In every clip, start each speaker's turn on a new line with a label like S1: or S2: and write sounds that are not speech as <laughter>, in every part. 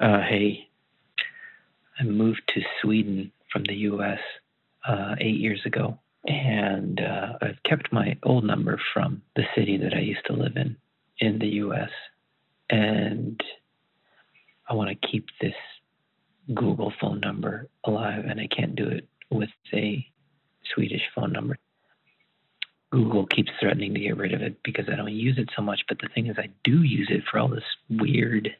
S1: Uh, hey, I moved to Sweden from the US uh, eight years ago, and uh, I've kept my old number from the city that I used to live in in the US. And I want to keep this Google phone number alive, and I can't do it with a Swedish phone number. Google keeps threatening to get rid of it because I don't use it so much. But the thing is, I do use it for all this weird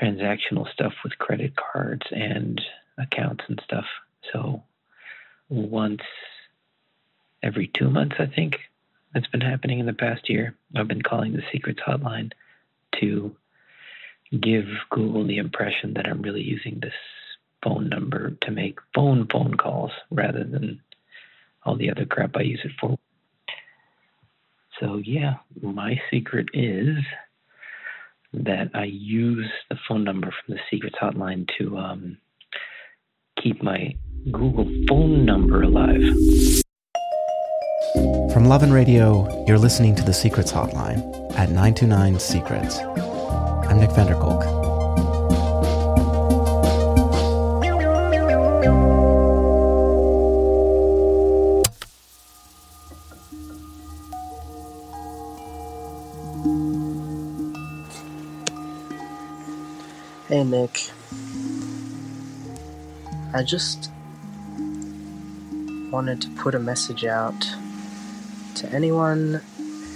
S1: transactional stuff with credit cards and accounts and stuff. So once every two months, I think that's been happening in the past year. I've been calling the secrets hotline to give Google the impression that I'm really using this phone number to make phone phone calls rather than all the other crap I use it for. So, yeah, my secret is that I use the phone number from the Secrets Hotline to um, keep my Google phone number alive.
S2: From Love and Radio, you're listening to the Secrets Hotline at 929 Secrets. I'm Nick Vanderkolk.
S3: Hey Nick. I just wanted to put a message out to anyone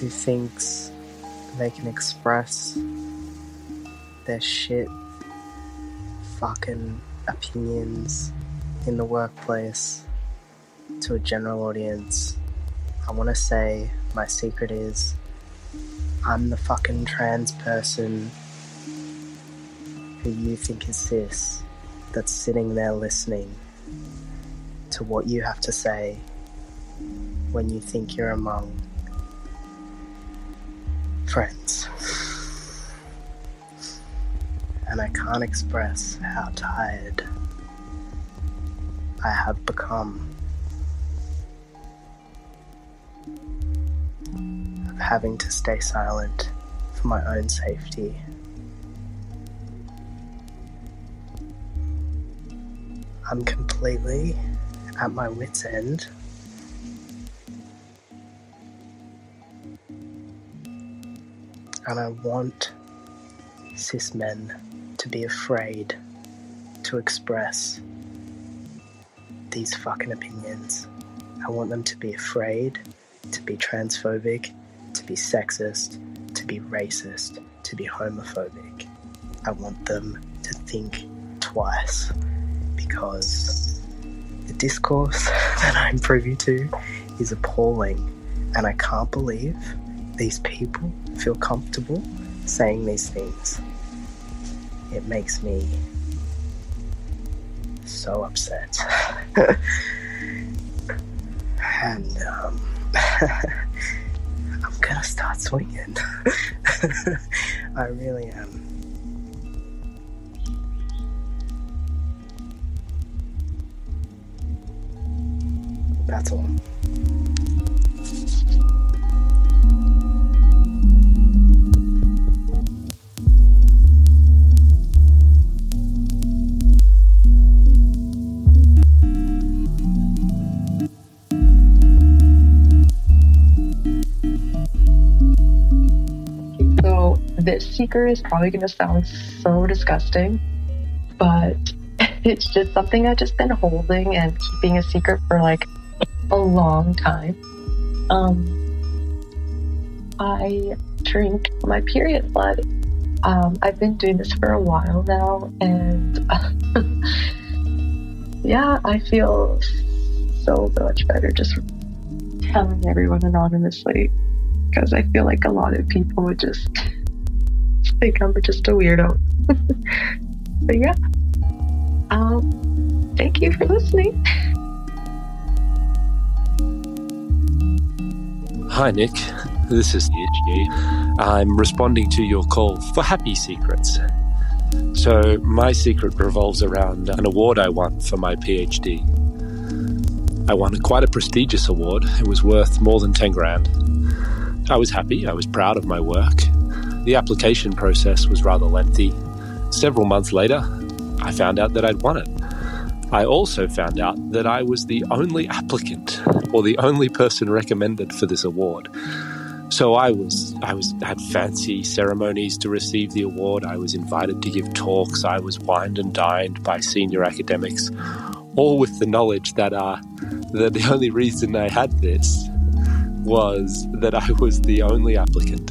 S3: who thinks they can express their shit fucking opinions in the workplace to a general audience. I want to say my secret is I'm the fucking trans person who you think is cis that's sitting there listening to what you have to say when you think you're among friends. And I can't express how tired I have become of having to stay silent for my own safety. I'm completely at my wits' end. And I want cis men to be afraid to express these fucking opinions. I want them to be afraid to be transphobic, to be sexist, to be racist, to be homophobic. I want them to think twice because the discourse <laughs> that I'm privy to is appalling, and I can't believe these people feel comfortable saying these things. It makes me so upset. <laughs> and um, <laughs> I'm gonna start swinging. I really am. That's all.
S4: So this secret is probably going to sound so disgusting, but <laughs> it's just something I've just been holding and keeping a secret for like a long time. Um, I drink my period blood. Um, I've been doing this for a while now, and <laughs> yeah, I feel so much better just telling everyone anonymously because I feel like a lot of people would just <laughs> think I'm just a weirdo. <laughs> but yeah, um, thank you for listening.
S5: Hi, Nick. This is PhD. I'm responding to your call for happy secrets. So, my secret revolves around an award I won for my PhD. I won quite a prestigious award. It was worth more than 10 grand. I was happy, I was proud of my work. The application process was rather lengthy, several months later, I found out that I'd won it. I also found out that I was the only applicant or the only person recommended for this award. So I was I was had fancy ceremonies to receive the award. I was invited to give talks. I was wined and dined by senior academics, all with the knowledge that uh, that the only reason I had this was that I was the only applicant.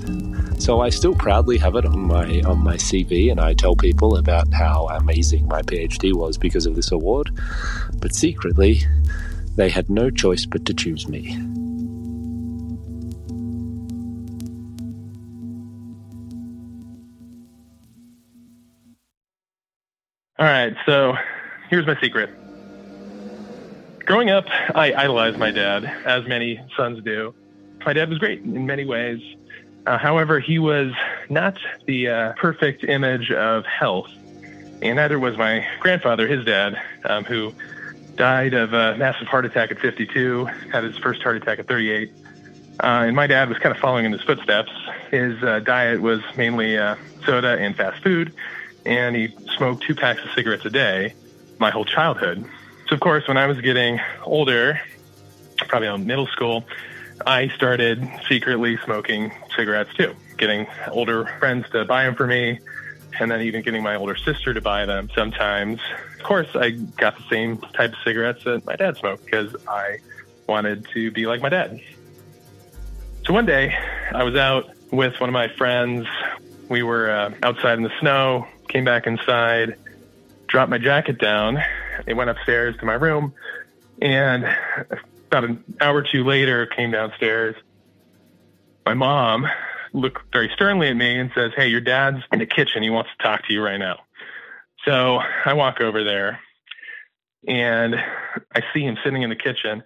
S5: So I still proudly have it on my on my CV, and I tell people about how amazing my PhD was because of this award. But secretly, they had no choice but to choose me.
S6: All right, so here's my secret. Growing up, I idolized my dad, as many sons do. My dad was great in many ways. Uh, however, he was not the uh, perfect image of health, and neither was my grandfather, his dad, um, who died of a massive heart attack at 52, had his first heart attack at 38. Uh, and my dad was kind of following in his footsteps. His uh, diet was mainly uh, soda and fast food, and he smoked two packs of cigarettes a day my whole childhood. So, of course, when I was getting older, probably in middle school, I started secretly smoking cigarettes too, getting older friends to buy them for me, and then even getting my older sister to buy them sometimes. Of course, I got the same type of cigarettes that my dad smoked because I wanted to be like my dad. So one day, I was out with one of my friends. We were uh, outside in the snow, came back inside, dropped my jacket down, and went upstairs to my room. And about an hour or two later, came downstairs. My mom looked very sternly at me and says, Hey, your dad's in the kitchen. He wants to talk to you right now. So I walk over there and I see him sitting in the kitchen.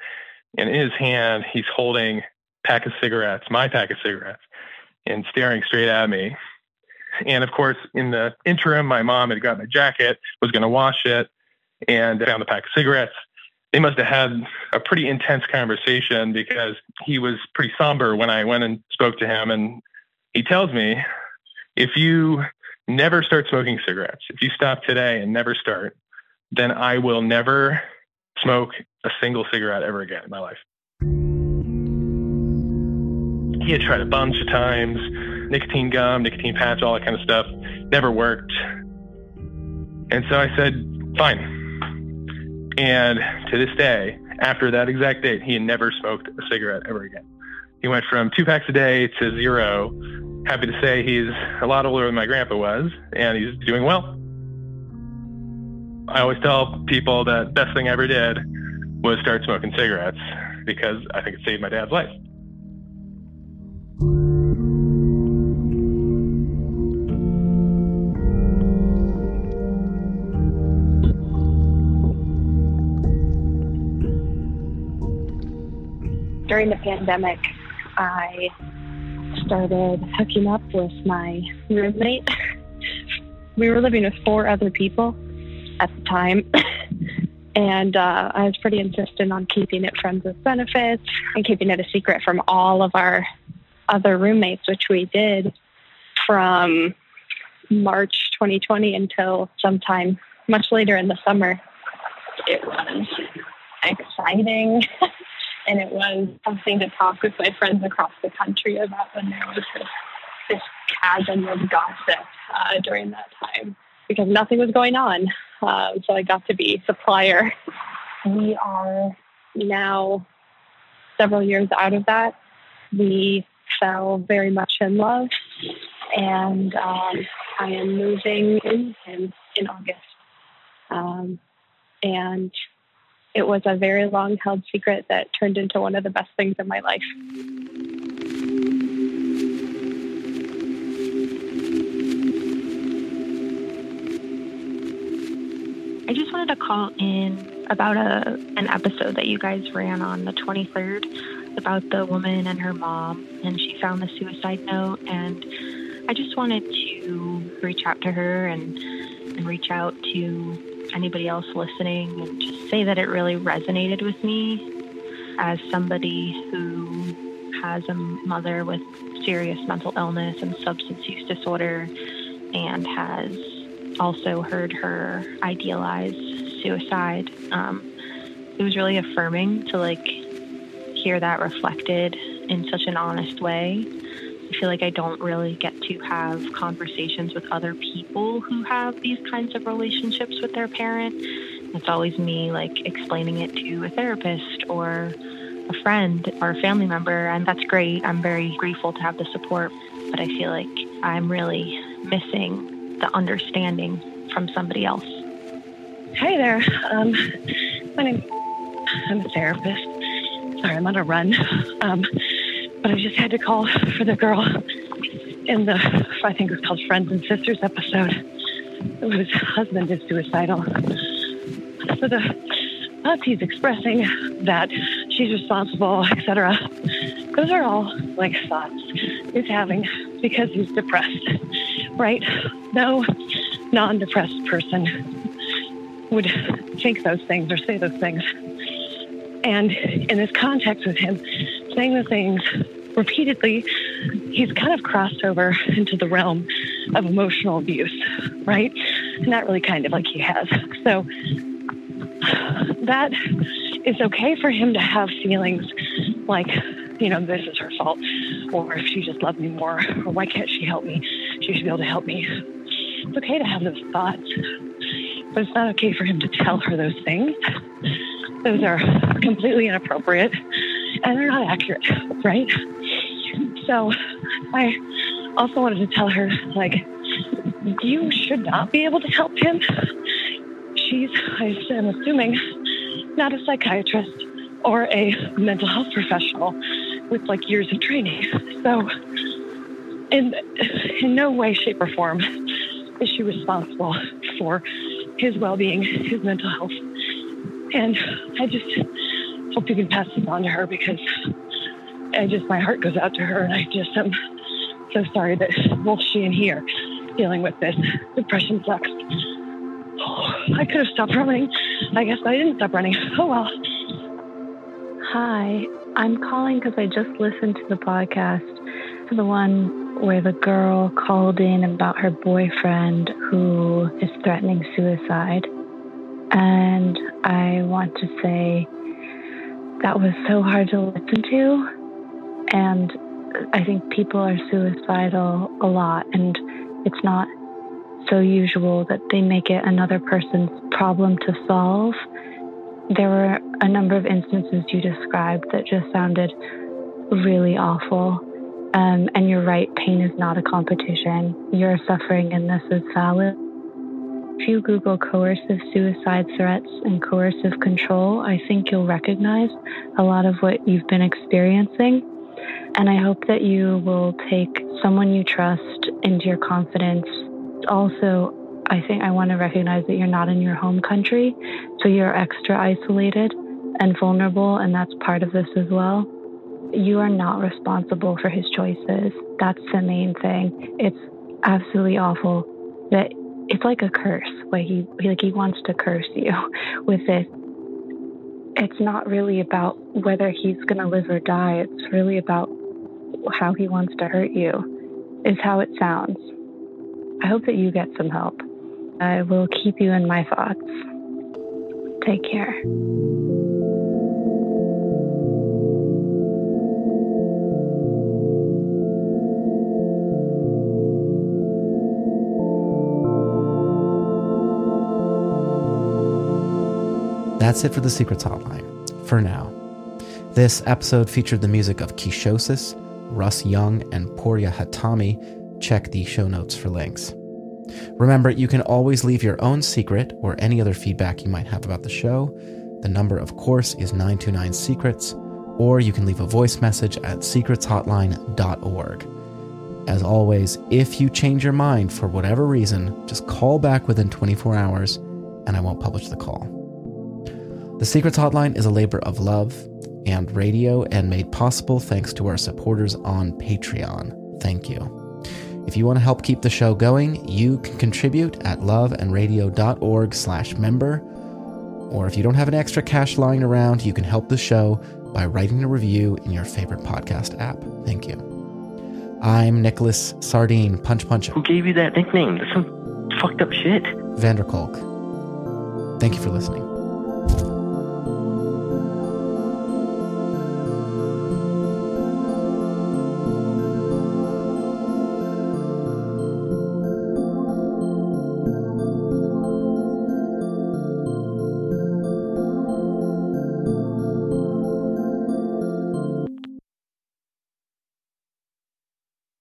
S6: And in his hand, he's holding a pack of cigarettes, my pack of cigarettes, and staring straight at me. And of course, in the interim, my mom had got my jacket, was going to wash it, and found the pack of cigarettes. They must have had a pretty intense conversation because he was pretty somber when I went and spoke to him. And he tells me, if you never start smoking cigarettes, if you stop today and never start, then I will never smoke a single cigarette ever again in my life. He had tried a bunch of times nicotine gum, nicotine patch, all that kind of stuff. Never worked. And so I said, fine. And to this day, after that exact date, he never smoked a cigarette ever again. He went from two packs a day to zero. Happy to say he's a lot older than my grandpa was, and he's doing well. I always tell people that best thing I ever did was start smoking cigarettes because I think it saved my dad's life.
S7: During the pandemic, I started hooking up with my roommate. <laughs> we were living with four other people at the time. <laughs> and uh, I was pretty insistent on keeping it friends with benefits and keeping it a secret from all of our other roommates, which we did from March 2020 until sometime much later in the summer. It was exciting. <laughs> and it was something to talk with my friends across the country about when there was this, this chasm of gossip uh, during that time because nothing was going on. Um, so I got to be supplier. We are now several years out of that. We fell very much in love, and um, I am moving in in, in August. Um, and it was a very long held secret that turned into one of the best things in my life.
S8: I just wanted to call in about a an episode that you guys ran on the 23rd about the woman and her mom and she found the suicide note and I just wanted to reach out to her and and reach out to anybody else listening and just say that it really resonated with me as somebody who has a mother with serious mental illness and substance use disorder and has
S9: also heard her idealize suicide. Um, it was really affirming to like hear that reflected in such an honest way. I feel like I don't really get to have conversations with other people who have these kinds of relationships with their parent. It's always me like explaining it to a therapist or a friend or a family member, and that's great. I'm very grateful to have the support, but I feel like I'm really missing the understanding from somebody else.
S10: Hi there. Um, my name. I'm a therapist. Sorry, I'm on a run. Um, but I just had to call for the girl in the I think it was called Friends and Sisters episode, whose husband is suicidal. So the auntie's expressing that she's responsible, etc. Those are all like thoughts he's having because he's depressed, right? No non-depressed person would think those things or say those things. And in this context with him saying the things repeatedly, he's kind of crossed over into the realm of emotional abuse, right? Not really kind of like he has. So that is okay for him to have feelings like, you know, this is her fault, or if she just loved me more, or why can't she help me? She should be able to help me. It's okay to have those thoughts, but it's not okay for him to tell her those things. Those are completely inappropriate and they're not accurate, right? So I also wanted to tell her, like, you should not be able to help him. She's, I'm assuming, not a psychiatrist or a mental health professional with like years of training. So, in in no way, shape, or form is she responsible for his well-being, his mental health. And I just hope you can pass this on to her because I just my heart goes out to her, and I just am so sorry that both she and he are dealing with this. Depression sucks. Oh, I could have stopped running. I guess I didn't stop running. Oh well.
S9: Hi, I'm calling because I just listened to the podcast, to the one where the girl called in about her boyfriend who is threatening suicide. And I want to say that was so hard to listen to. And I think people are suicidal a lot, and it's not so usual that they make it another person's problem to solve. There were a number of instances you described that just sounded really awful. Um, and you're right, pain is not a competition. Your suffering in this is valid. If you Google coercive suicide threats and coercive control, I think you'll recognize a lot of what you've been experiencing. And I hope that you will take someone you trust into your confidence. Also, I think I want to recognize that you're not in your home country, so you're extra isolated and vulnerable, and that's part of this as well. You are not responsible for his choices. That's the main thing. It's absolutely awful that it's like a curse. Like he like he wants to curse you <laughs> with this. It's not really about whether he's gonna live or die. It's really about how he wants to hurt you. Is how it sounds. I hope that you get some help. I will keep you in my thoughts. Take care.
S2: That's it for the Secrets Hotline, for now. This episode featured the music of Quixosis, Russ Young, and Porya Hatami. Check the show notes for links. Remember, you can always leave your own secret or any other feedback you might have about the show. The number, of course, is 929 Secrets, or you can leave a voice message at secretshotline.org. As always, if you change your mind for whatever reason, just call back within 24 hours and I won't publish the call. The Secrets Hotline is a labor of love and radio and made possible thanks to our supporters on Patreon. Thank you. If you want to help keep the show going, you can contribute at loveandradio.org slash member. Or if you don't have an extra cash lying around, you can help the show by writing a review in your favorite podcast app. Thank you. I'm Nicholas Sardine Punch Punch.
S11: Who gave you that nickname? That's some fucked up shit.
S2: Vanderkolk. Thank you for listening.